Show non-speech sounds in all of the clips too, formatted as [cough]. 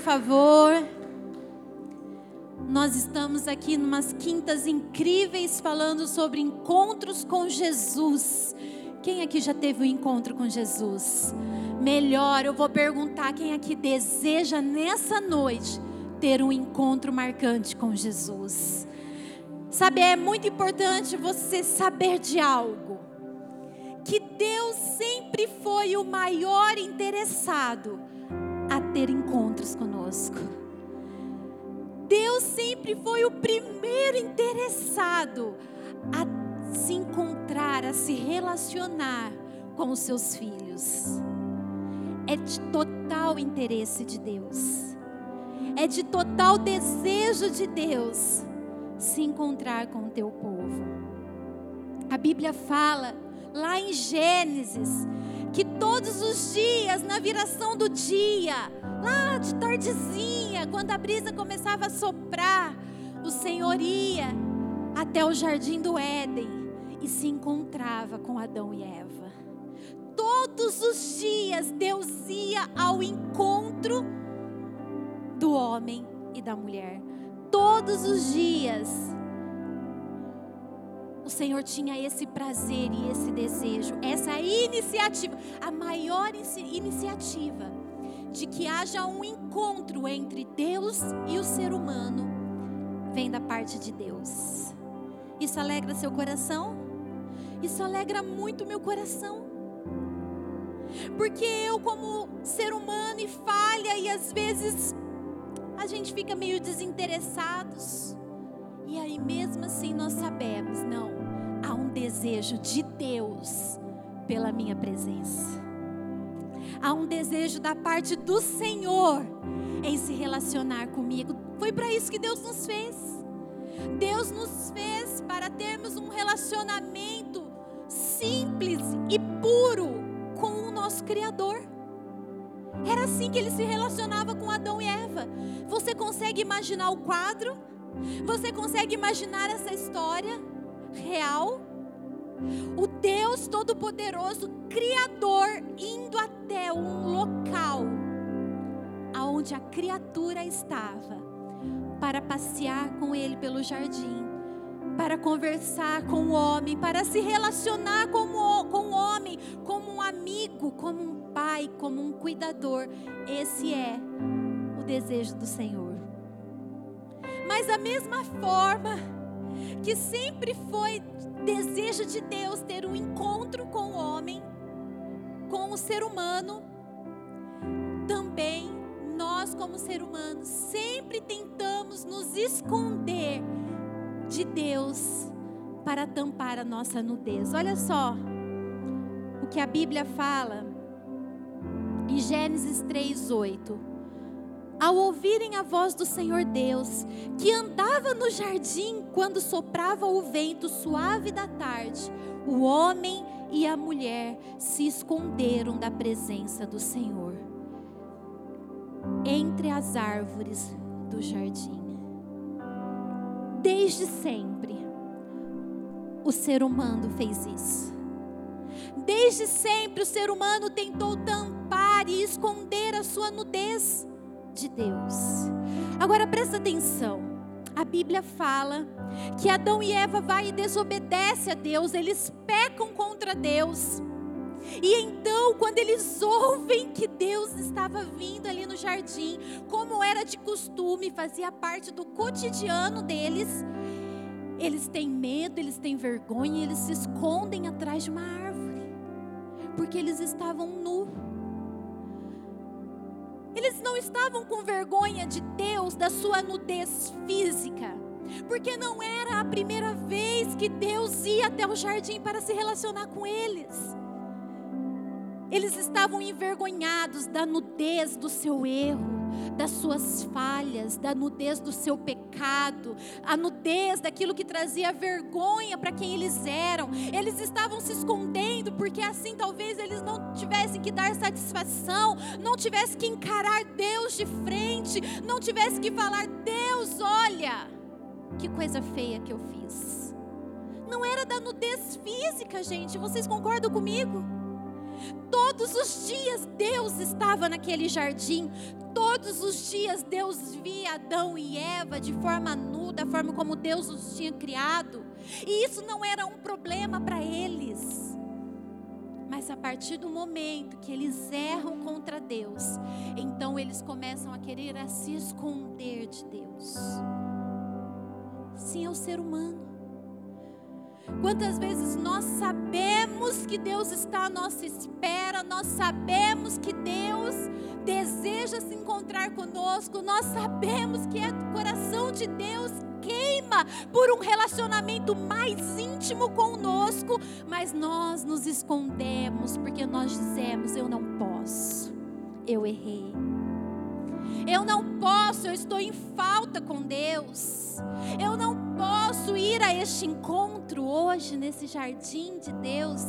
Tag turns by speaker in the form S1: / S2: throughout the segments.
S1: favor. Nós estamos aqui numas quintas incríveis falando sobre encontros com Jesus. Quem aqui já teve um encontro com Jesus? Melhor, eu vou perguntar quem aqui deseja nessa noite ter um encontro marcante com Jesus. Sabe, é muito importante você saber de algo. Que Deus sempre foi o maior interessado a ter encontros conosco. Deus sempre foi o primeiro interessado a se encontrar, a se relacionar com os seus filhos. É de total interesse de Deus, é de total desejo de Deus se encontrar com o teu povo. A Bíblia fala lá em Gênesis que todos os dias, na viração do dia, lá de tardezinha, quando a brisa começava a soprar, o Senhor ia até o jardim do Éden e se encontrava com Adão e Eva. Todos os dias Deus ia ao encontro do homem e da mulher. Todos os dias o Senhor tinha esse prazer e esse desejo, essa iniciativa, a maior iniciativa de que haja um encontro entre Deus e o ser humano, vem da parte de Deus. Isso alegra seu coração? Isso alegra muito meu coração. Porque eu, como ser humano, e falha, e às vezes a gente fica meio desinteressados. E aí, mesmo assim, nós sabemos, não, há um desejo de Deus pela minha presença. Há um desejo da parte do Senhor em se relacionar comigo. Foi para isso que Deus nos fez. Deus nos fez para termos um relacionamento simples e puro com o nosso Criador. Era assim que ele se relacionava com Adão e Eva. Você consegue imaginar o quadro? Você consegue imaginar essa história real? O Deus Todo-Poderoso, Criador, indo até um local aonde a criatura estava para passear com ele pelo jardim, para conversar com o homem, para se relacionar com o, com o homem, como um amigo, como um pai, como um cuidador. Esse é o desejo do Senhor. Mas da mesma forma que sempre foi desejo de Deus ter um encontro com o homem, com o ser humano, também nós, como ser humanos, sempre tentamos nos esconder de Deus para tampar a nossa nudez. Olha só o que a Bíblia fala em Gênesis 3:8 ao ouvirem a voz do Senhor Deus, que andava no jardim quando soprava o vento suave da tarde, o homem e a mulher se esconderam da presença do Senhor entre as árvores do jardim. Desde sempre, o ser humano fez isso. Desde sempre, o ser humano tentou tampar e esconder a sua nudez de Deus. Agora presta atenção. A Bíblia fala que Adão e Eva vai e desobedece a Deus, eles pecam contra Deus. E então, quando eles ouvem que Deus estava vindo ali no jardim, como era de costume, fazia parte do cotidiano deles, eles têm medo, eles têm vergonha, eles se escondem atrás de uma árvore, porque eles estavam nus. Eles não estavam com vergonha de Deus, da sua nudez física, porque não era a primeira vez que Deus ia até o jardim para se relacionar com eles. Eles estavam envergonhados da nudez do seu erro, das suas falhas, da nudez do seu pecado, a nudez daquilo que trazia vergonha para quem eles eram. Eles estavam se escondendo porque assim talvez eles não tivessem que dar satisfação, não tivessem que encarar Deus de frente, não tivessem que falar: Deus, olha, que coisa feia que eu fiz. Não era da nudez física, gente, vocês concordam comigo? Todos os dias Deus estava naquele jardim. Todos os dias Deus via Adão e Eva de forma nu, da forma como Deus os tinha criado. E isso não era um problema para eles. Mas a partir do momento que eles erram contra Deus, então eles começam a querer a se esconder de Deus. Sim, é o ser humano. Quantas vezes nós sabemos que Deus está à nossa espera, nós sabemos que Deus deseja se encontrar conosco, nós sabemos que é coração de Deus queima por um relacionamento mais íntimo conosco, mas nós nos escondemos porque nós dizemos: eu não posso, eu errei. Eu não posso, eu estou em falta com Deus. Este encontro hoje, nesse jardim de Deus,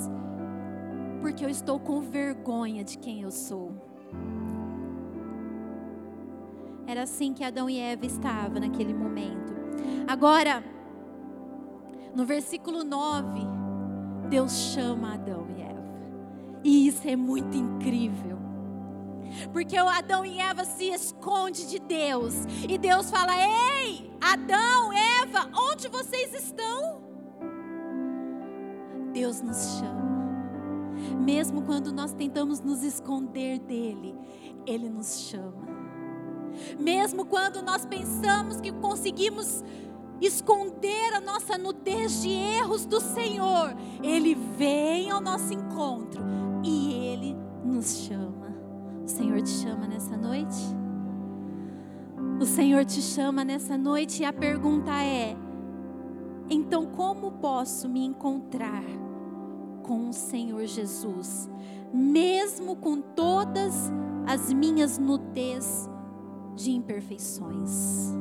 S1: porque eu estou com vergonha de quem eu sou. Era assim que Adão e Eva estavam naquele momento. Agora, no versículo 9, Deus chama Adão e Eva. E isso é muito incrível. Porque o Adão e Eva se esconde de Deus. E Deus fala: "Ei, Adão, Eva, onde vocês estão?" Deus nos chama. Mesmo quando nós tentamos nos esconder dele, ele nos chama. Mesmo quando nós pensamos que conseguimos esconder a nossa nudez de erros do Senhor, Ele vem ao nosso encontro e Ele nos chama. Senhor te chama nessa noite? O Senhor te chama nessa noite e a pergunta é: então como posso me encontrar com o Senhor Jesus, mesmo com todas as minhas nudez de imperfeições.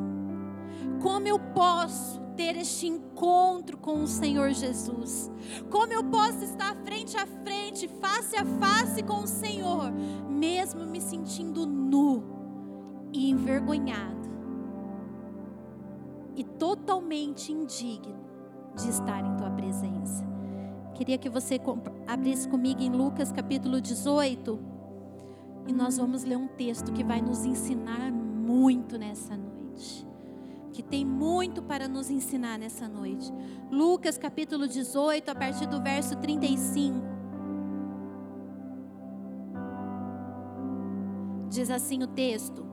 S1: Como eu posso ter este encontro com o Senhor Jesus? Como eu posso estar frente a frente, face a face com o Senhor, mesmo me sentindo nu e envergonhado e totalmente indigno de estar em tua presença? Queria que você abrisse comigo em Lucas capítulo 18 e nós vamos ler um texto que vai nos ensinar muito nessa noite. Que tem muito para nos ensinar nessa noite. Lucas capítulo 18, a partir do verso 35. Diz assim o texto: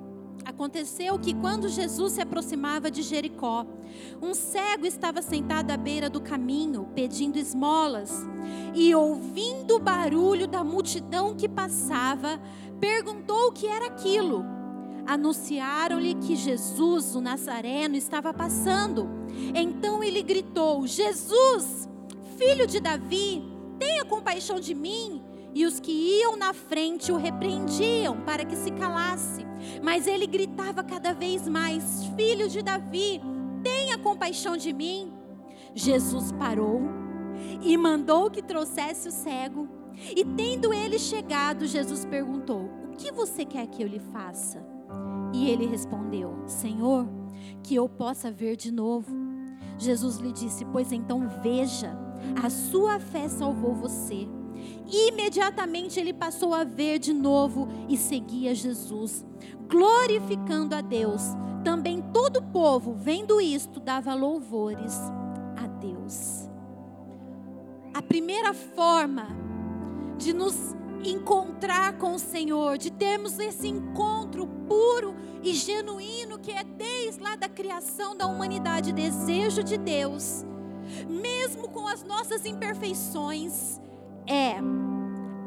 S1: Aconteceu que quando Jesus se aproximava de Jericó, um cego estava sentado à beira do caminho, pedindo esmolas, e ouvindo o barulho da multidão que passava, perguntou o que era aquilo. Anunciaram-lhe que Jesus, o Nazareno, estava passando. Então ele gritou: Jesus, filho de Davi, tenha compaixão de mim. E os que iam na frente o repreendiam para que se calasse. Mas ele gritava cada vez mais: Filho de Davi, tenha compaixão de mim. Jesus parou e mandou que trouxesse o cego. E tendo ele chegado, Jesus perguntou: O que você quer que eu lhe faça? E ele respondeu: Senhor, que eu possa ver de novo. Jesus lhe disse: Pois então veja, a sua fé salvou você. Imediatamente ele passou a ver de novo e seguia Jesus, glorificando a Deus. Também todo o povo, vendo isto, dava louvores a Deus. A primeira forma de nos encontrar com o Senhor, de termos esse encontro puro e genuíno que é desde lá da criação da humanidade, desejo de Deus, mesmo com as nossas imperfeições, é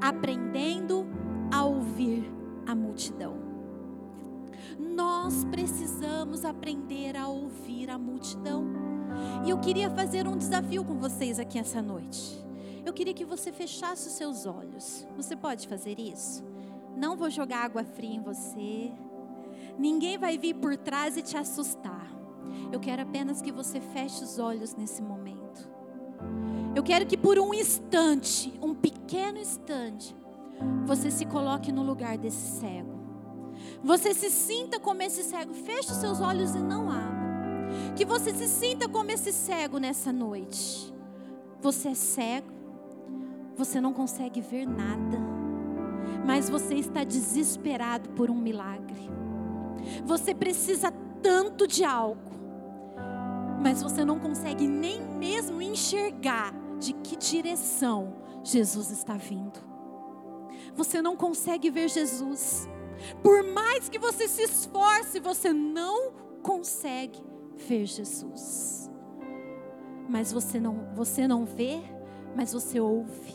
S1: aprendendo a ouvir a multidão. Nós precisamos aprender a ouvir a multidão. E eu queria fazer um desafio com vocês aqui essa noite. Eu queria que você fechasse os seus olhos. Você pode fazer isso? Não vou jogar água fria em você. Ninguém vai vir por trás e te assustar. Eu quero apenas que você feche os olhos nesse momento. Eu quero que por um instante, um pequeno instante, você se coloque no lugar desse cego. Você se sinta como esse cego. Feche os seus olhos e não abra. Que você se sinta como esse cego nessa noite. Você é cego. Você não consegue ver nada. mas você está desesperado por um milagre. Você precisa tanto de algo, mas você não consegue nem mesmo enxergar de que direção Jesus está vindo. Você não consegue ver Jesus. Por mais que você se esforce, você não consegue ver Jesus. Mas você não, você não vê, mas você ouve.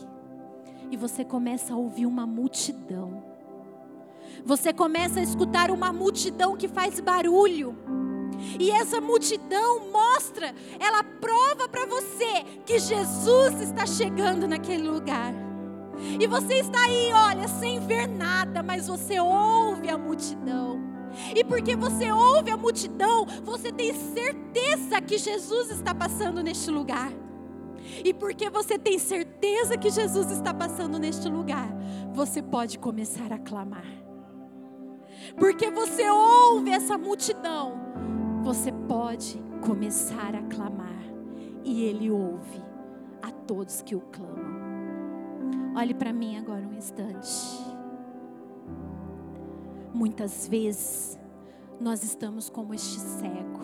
S1: E você começa a ouvir uma multidão. Você começa a escutar uma multidão que faz barulho. E essa multidão mostra, ela prova para você que Jesus está chegando naquele lugar. E você está aí, olha, sem ver nada, mas você ouve a multidão. E porque você ouve a multidão, você tem certeza que Jesus está passando neste lugar. E porque você tem certeza que Jesus está passando neste lugar, você pode começar a clamar. Porque você ouve essa multidão, você pode começar a clamar. E Ele ouve a todos que o clamam. Olhe para mim agora um instante. Muitas vezes nós estamos como este cego.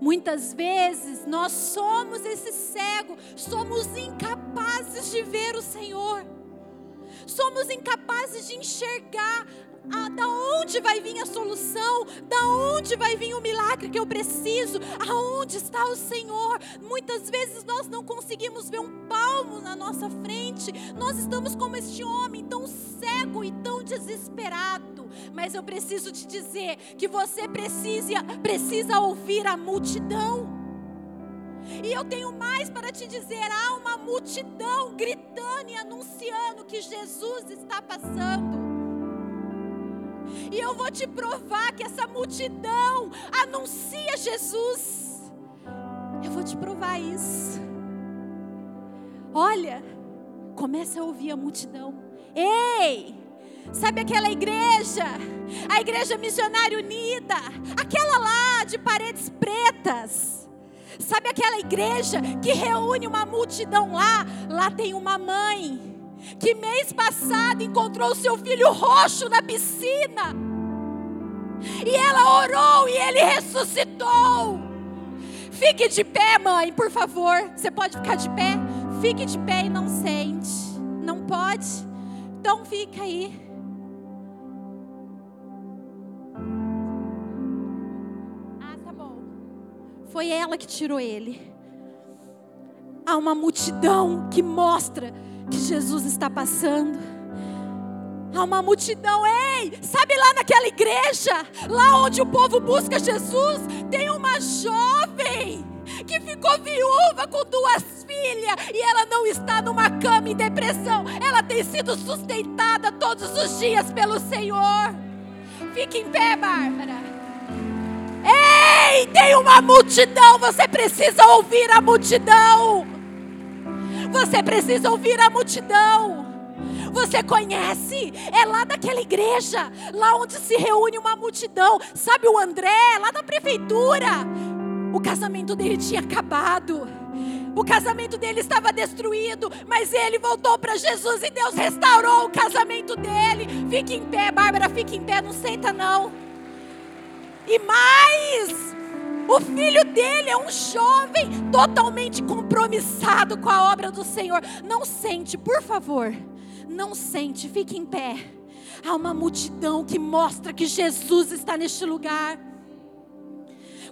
S1: Muitas vezes nós somos esse cego, somos incapazes de ver o Senhor, somos incapazes de enxergar ah, da onde vai vir a solução? Da onde vai vir o milagre que eu preciso? Aonde está o Senhor? Muitas vezes nós não conseguimos ver um palmo na nossa frente. Nós estamos como este homem, tão cego e tão desesperado. Mas eu preciso te dizer que você precisa, precisa ouvir a multidão. E eu tenho mais para te dizer: há uma multidão gritando e anunciando que Jesus está passando. E eu vou te provar que essa multidão anuncia Jesus. Eu vou te provar isso. Olha, começa a ouvir a multidão. Ei! Sabe aquela igreja? A igreja missionária unida, aquela lá de paredes pretas. Sabe aquela igreja que reúne uma multidão lá? Lá tem uma mãe que mês passado encontrou seu filho roxo na piscina. E ela orou e ele ressuscitou. Fique de pé, mãe, por favor. Você pode ficar de pé? Fique de pé e não sente. Não pode? Então fica aí. Foi ela que tirou ele. Há uma multidão que mostra que Jesus está passando. Há uma multidão, ei, sabe lá naquela igreja, lá onde o povo busca Jesus, tem uma jovem que ficou viúva com duas filhas e ela não está numa cama em depressão, ela tem sido sustentada todos os dias pelo Senhor. Fique em pé, Bárbara. Tem uma multidão, você precisa ouvir a multidão. Você precisa ouvir a multidão. Você conhece? É lá daquela igreja, lá onde se reúne uma multidão. Sabe o André, lá da prefeitura? O casamento dele tinha acabado. O casamento dele estava destruído, mas ele voltou para Jesus e Deus restaurou o casamento dele. Fique em pé, Bárbara, fique em pé, não senta não. E mais, o filho dele é um jovem totalmente compromissado com a obra do Senhor. Não sente, por favor. Não sente, fique em pé. Há uma multidão que mostra que Jesus está neste lugar.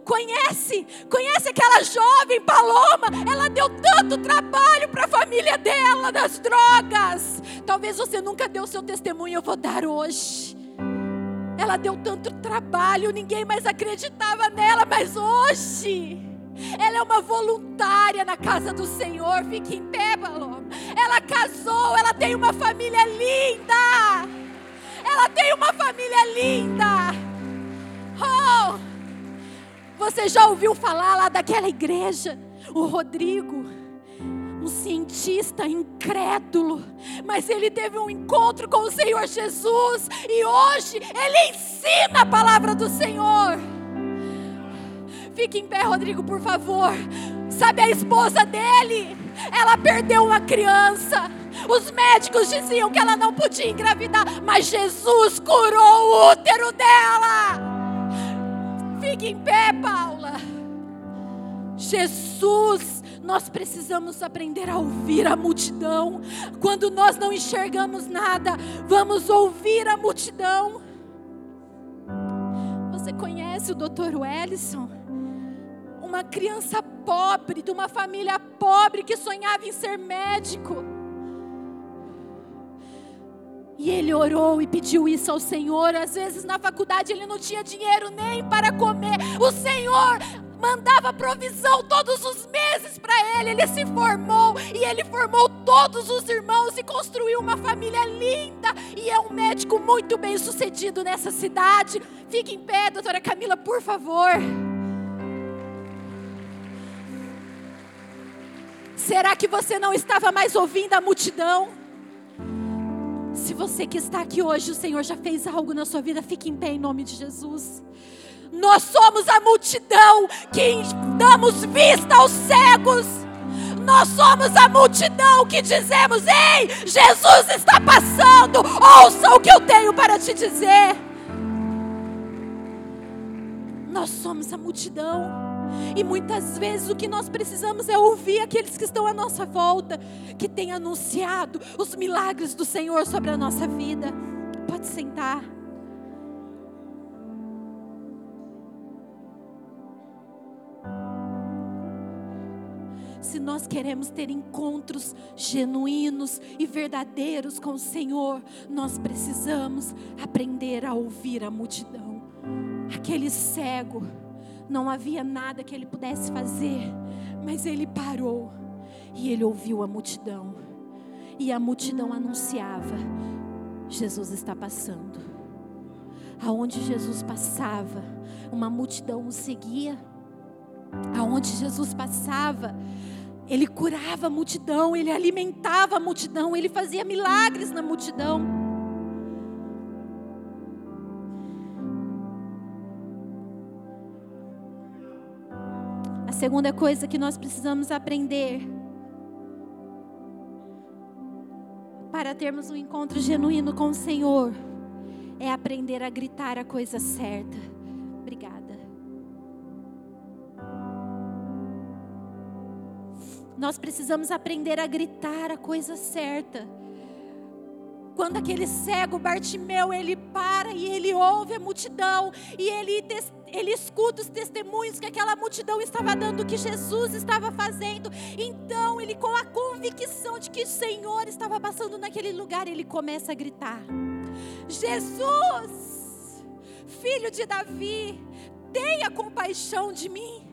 S1: Conhece, conhece aquela jovem Paloma? Ela deu tanto trabalho para a família dela das drogas. Talvez você nunca deu seu testemunho, eu vou dar hoje. Ela deu tanto trabalho, ninguém mais acreditava nela, mas hoje ela é uma voluntária na casa do Senhor. Fique em pé, Paloma. Ela casou, ela tem uma família linda. Ela tem uma família linda. Oh! Você já ouviu falar lá daquela igreja? O Rodrigo um cientista incrédulo, mas ele teve um encontro com o Senhor Jesus e hoje ele ensina a palavra do Senhor. Fique em pé, Rodrigo, por favor. Sabe a esposa dele? Ela perdeu uma criança. Os médicos diziam que ela não podia engravidar, mas Jesus curou o útero dela. Fique em pé, Paula. Jesus nós precisamos aprender a ouvir a multidão. Quando nós não enxergamos nada, vamos ouvir a multidão. Você conhece o Dr. Wellison? Uma criança pobre, de uma família pobre que sonhava em ser médico. E ele orou e pediu isso ao Senhor. Às vezes na faculdade ele não tinha dinheiro nem para comer. O Senhor mandava provisão todos os meses para ele. Ele se formou e ele formou todos os irmãos e construiu uma família linda. E é um médico muito bem sucedido nessa cidade. Fique em pé, doutora Camila, por favor. Será que você não estava mais ouvindo a multidão? Se você que está aqui hoje, o Senhor já fez algo na sua vida, fique em pé em nome de Jesus. Nós somos a multidão que damos vista aos cegos. Nós somos a multidão que dizemos: Ei, Jesus está passando, ouça o que eu tenho para te dizer. Nós somos a multidão. E muitas vezes o que nós precisamos é ouvir aqueles que estão à nossa volta, que têm anunciado os milagres do Senhor sobre a nossa vida. Pode sentar. Se nós queremos ter encontros genuínos e verdadeiros com o Senhor, nós precisamos aprender a ouvir a multidão. Aquele cego, não havia nada que ele pudesse fazer, mas ele parou e ele ouviu a multidão. E a multidão anunciava: Jesus está passando. Aonde Jesus passava, uma multidão o seguia. Aonde Jesus passava, ele curava a multidão, ele alimentava a multidão, ele fazia milagres na multidão. A segunda coisa que nós precisamos aprender para termos um encontro genuíno com o Senhor é aprender a gritar a coisa certa. Obrigada. Nós precisamos aprender a gritar a coisa certa. Quando aquele cego Bartimeu, ele para e ele ouve a multidão e ele, ele escuta os testemunhos que aquela multidão estava dando, que Jesus estava fazendo. Então, ele com a convicção de que o Senhor estava passando naquele lugar, ele começa a gritar: Jesus, filho de Davi, tenha compaixão de mim.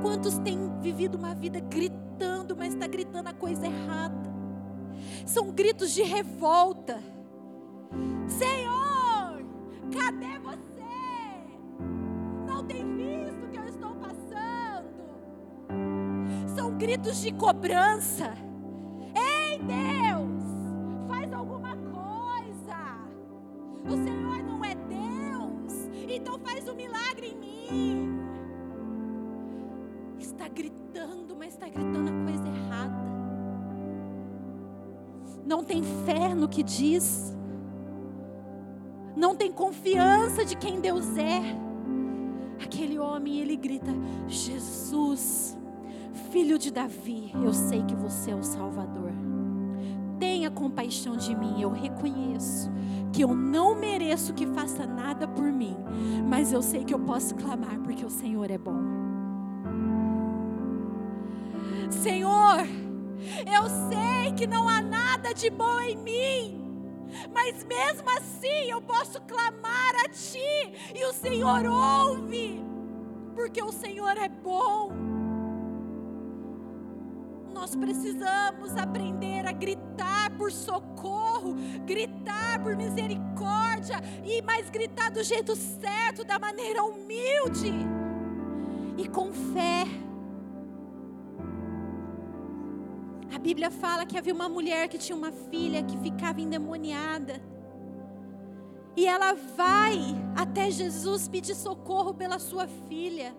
S1: Quantos têm vivido uma vida gritando, mas está gritando a coisa errada? São gritos de revolta. Senhor, cadê você? Não tem visto o que eu estou passando? São gritos de cobrança. Ei, Deus, faz alguma coisa. O Senhor não é Deus, então faz um milagre em mim mas está gritando a coisa errada. Não tem fé no que diz. Não tem confiança de quem Deus é. Aquele homem, ele grita: Jesus, filho de Davi, eu sei que você é o Salvador. Tenha compaixão de mim, eu reconheço que eu não mereço que faça nada por mim, mas eu sei que eu posso clamar porque o Senhor é bom. Senhor, eu sei que não há nada de bom em mim, mas mesmo assim eu posso clamar a Ti e o Senhor ouve, porque o Senhor é bom. Nós precisamos aprender a gritar por socorro, gritar por misericórdia, e mais gritar do jeito certo, da maneira humilde e com fé. Bíblia fala que havia uma mulher que tinha uma filha que ficava endemoniada. E ela vai até Jesus pedir socorro pela sua filha.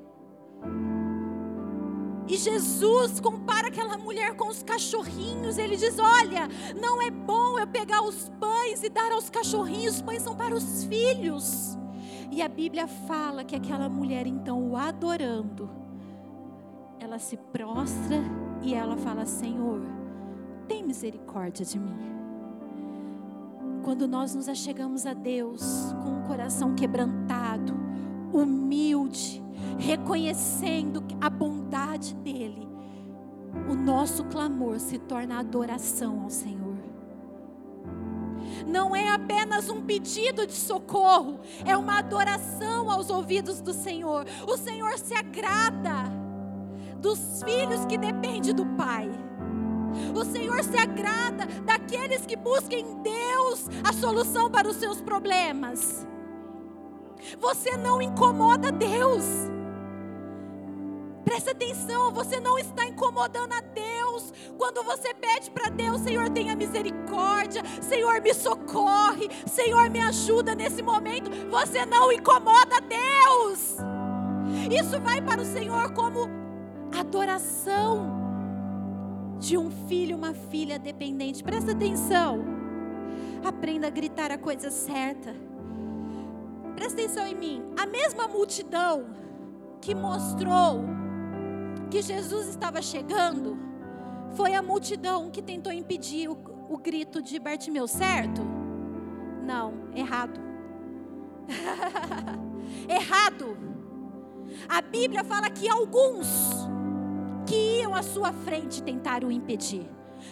S1: E Jesus compara aquela mulher com os cachorrinhos. Ele diz: Olha, não é bom eu pegar os pães e dar aos cachorrinhos, os pães são para os filhos. E a Bíblia fala que aquela mulher, então, o adorando, ela se prostra e ela fala: Senhor, tem misericórdia de mim. Quando nós nos achegamos a Deus com o coração quebrantado, humilde, reconhecendo a bondade dEle, o nosso clamor se torna adoração ao Senhor. Não é apenas um pedido de socorro, é uma adoração aos ouvidos do Senhor. O Senhor se agrada dos filhos que dependem do Pai. O Senhor se agrada daqueles que buscam em Deus a solução para os seus problemas. Você não incomoda Deus. Presta atenção, você não está incomodando a Deus. Quando você pede para Deus, Senhor, tenha misericórdia, Senhor, me socorre, Senhor, me ajuda nesse momento. Você não incomoda Deus. Isso vai para o Senhor como adoração de um filho, uma filha dependente. Presta atenção. Aprenda a gritar a coisa certa. Presta atenção em mim. A mesma multidão que mostrou que Jesus estava chegando foi a multidão que tentou impedir o, o grito de Bartimeu, certo? Não, errado. [laughs] errado. A Bíblia fala que alguns que iam à sua frente tentaram o impedir.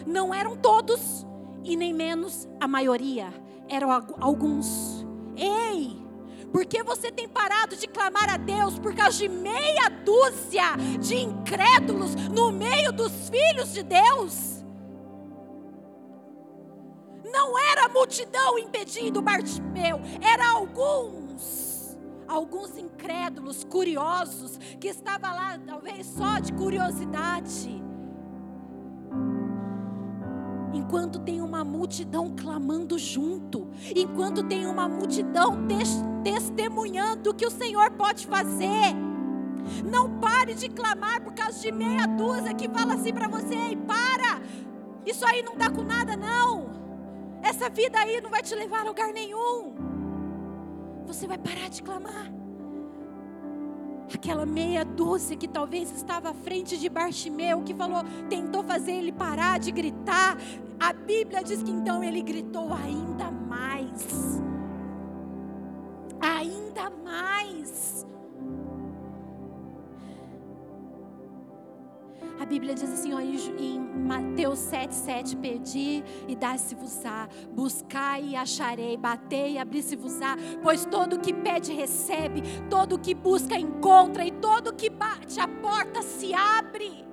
S1: Não eram todos e nem menos a maioria, eram alguns. Ei, por que você tem parado de clamar a Deus por causa de meia dúzia de incrédulos no meio dos filhos de Deus? Não era a multidão impedindo Bartimeu, era alguns alguns incrédulos, curiosos, que estavam lá talvez só de curiosidade. Enquanto tem uma multidão clamando junto, enquanto tem uma multidão tes testemunhando o que o Senhor pode fazer. Não pare de clamar por causa de meia dúzia que fala assim para você: ei, para, isso aí não dá com nada, não. Essa vida aí não vai te levar a lugar nenhum você vai parar de clamar. Aquela meia dúzia que talvez estava à frente de Bartimeu, que falou, tentou fazer ele parar de gritar. A Bíblia diz que então ele gritou ainda mais. Ainda A Bíblia diz assim, ó, em Mateus 7, 7, pedi e dá-se-vos-á, buscai e acharei, batei e abri-se-vos-á, pois todo que pede recebe, todo que busca encontra, e todo que bate a porta se abre.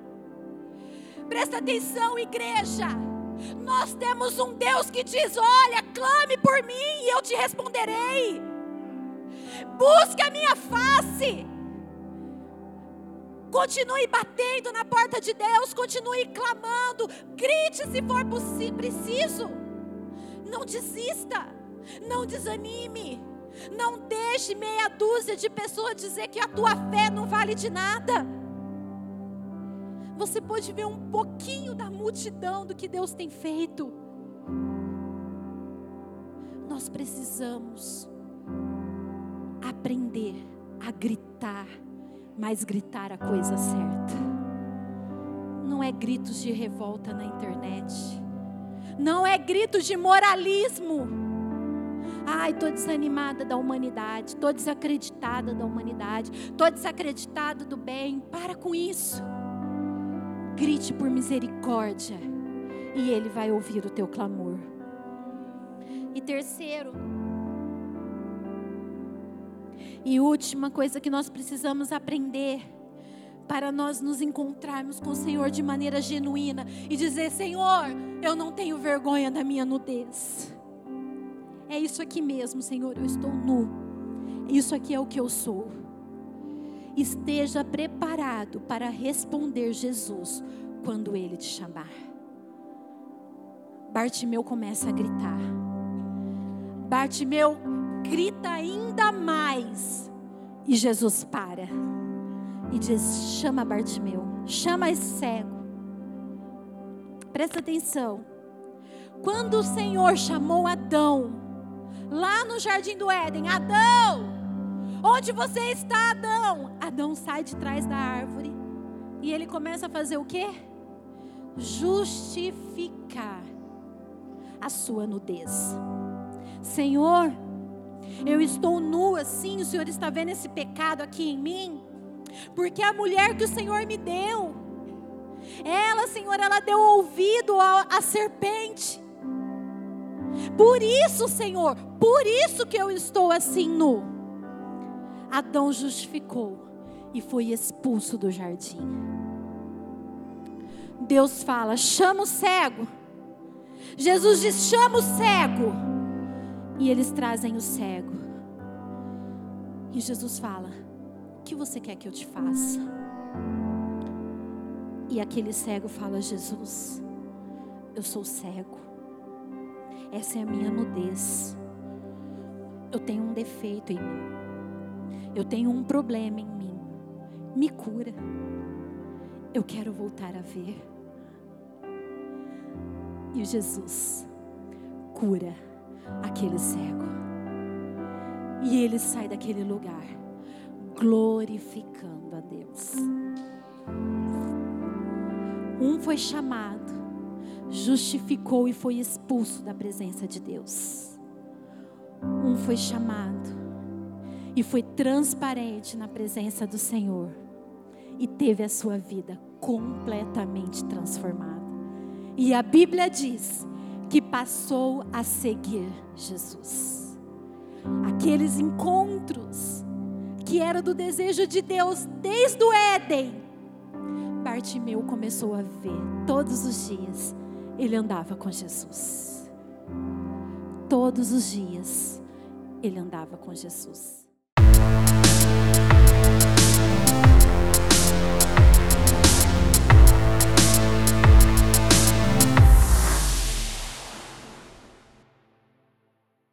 S1: Presta atenção, igreja. Nós temos um Deus que diz: Olha, clame por mim e eu te responderei. Busque a minha face. Continue batendo na porta de Deus, continue clamando, grite se for preciso. Não desista, não desanime, não deixe meia dúzia de pessoas dizer que a tua fé não vale de nada. Você pode ver um pouquinho da multidão do que Deus tem feito. Nós precisamos aprender a gritar mas gritar a coisa certa. Não é gritos de revolta na internet. Não é gritos de moralismo. Ai, estou desanimada da humanidade, estou desacreditada da humanidade, estou desacreditada do bem. Para com isso. Grite por misericórdia e Ele vai ouvir o teu clamor. E terceiro, e última coisa que nós precisamos aprender para nós nos encontrarmos com o Senhor de maneira genuína e dizer: Senhor, eu não tenho vergonha da minha nudez. É isso aqui mesmo, Senhor, eu estou nu. Isso aqui é o que eu sou. Esteja preparado para responder Jesus quando ele te chamar. Bartimeu começa a gritar. Bartimeu grita ainda mais. E Jesus para e diz: chama Bartimeu, chama esse cego. Presta atenção. Quando o Senhor chamou Adão, lá no jardim do Éden, Adão, onde você está, Adão? Adão sai de trás da árvore e ele começa a fazer o quê? Justificar a sua nudez. Senhor, eu estou nua, sim, o Senhor está vendo esse pecado aqui em mim, porque a mulher que o Senhor me deu, ela, Senhor, ela deu ouvido à serpente. Por isso, Senhor, por isso que eu estou assim nu. Adão justificou e foi expulso do jardim. Deus fala: chama o cego. Jesus diz: chama o cego. E eles trazem o cego. E Jesus fala: O que você quer que eu te faça? E aquele cego fala: Jesus, eu sou cego. Essa é a minha nudez. Eu tenho um defeito em mim. Eu tenho um problema em mim. Me cura. Eu quero voltar a ver. E Jesus cura aquele cego. E ele sai daquele lugar glorificando a Deus. Um foi chamado, justificou e foi expulso da presença de Deus. Um foi chamado e foi transparente na presença do Senhor e teve a sua vida completamente transformada. E a Bíblia diz que passou a seguir Jesus. Aqueles encontros que era do desejo de Deus desde o Éden. Bartimeu começou a ver todos os dias ele andava com Jesus. Todos os dias ele andava com Jesus.